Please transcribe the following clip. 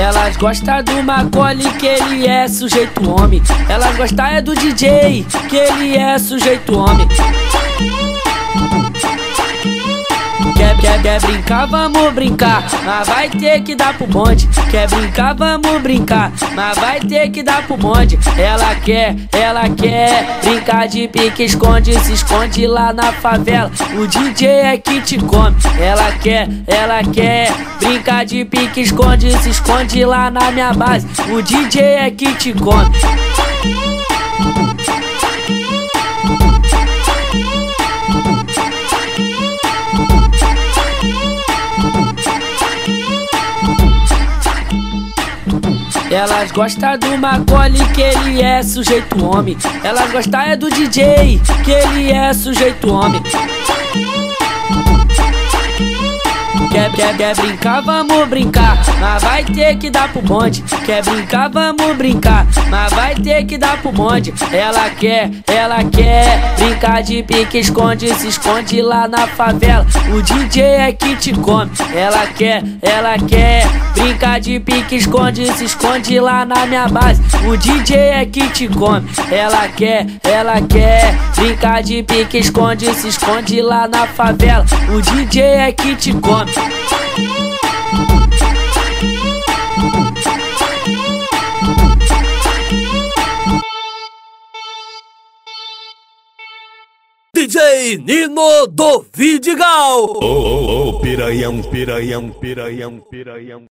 Elas gostam do Macaulay, que ele é sujeito homem. Elas gostam é do DJ, que ele é sujeito homem. Quer, brincar, vamos brincar, mas vai ter que dar pro bonde. Quer brincar, vamos brincar, mas vai ter que dar pro bonde. Ela quer, ela quer brincar de pique, esconde, se esconde lá na favela. O DJ é que te come. Ela quer, ela quer brincar de pique, esconde, se esconde lá na minha base. O DJ é que te come. Elas gostam do Macaulay, que ele é sujeito homem. Elas gostam é do DJ, que ele é sujeito homem. Quer, quer, brincar, vamos brincar, mas vai ter que dar pro bonde. Quer brincar, vamos brincar, mas vai ter que dar pro bonde. Ela quer, ela quer brincar de pique, esconde, se esconde lá na favela. O DJ é que te come. Ela quer, ela quer brincar de pique, esconde, se esconde lá na minha base. O DJ é que te come. Ela quer, ela quer brincar de pique, esconde, se esconde lá na favela. O DJ é que te come. DJ Nino do Vidigal. Ô, ô, ô, piranhão, piranhão, piranhão, piranhão.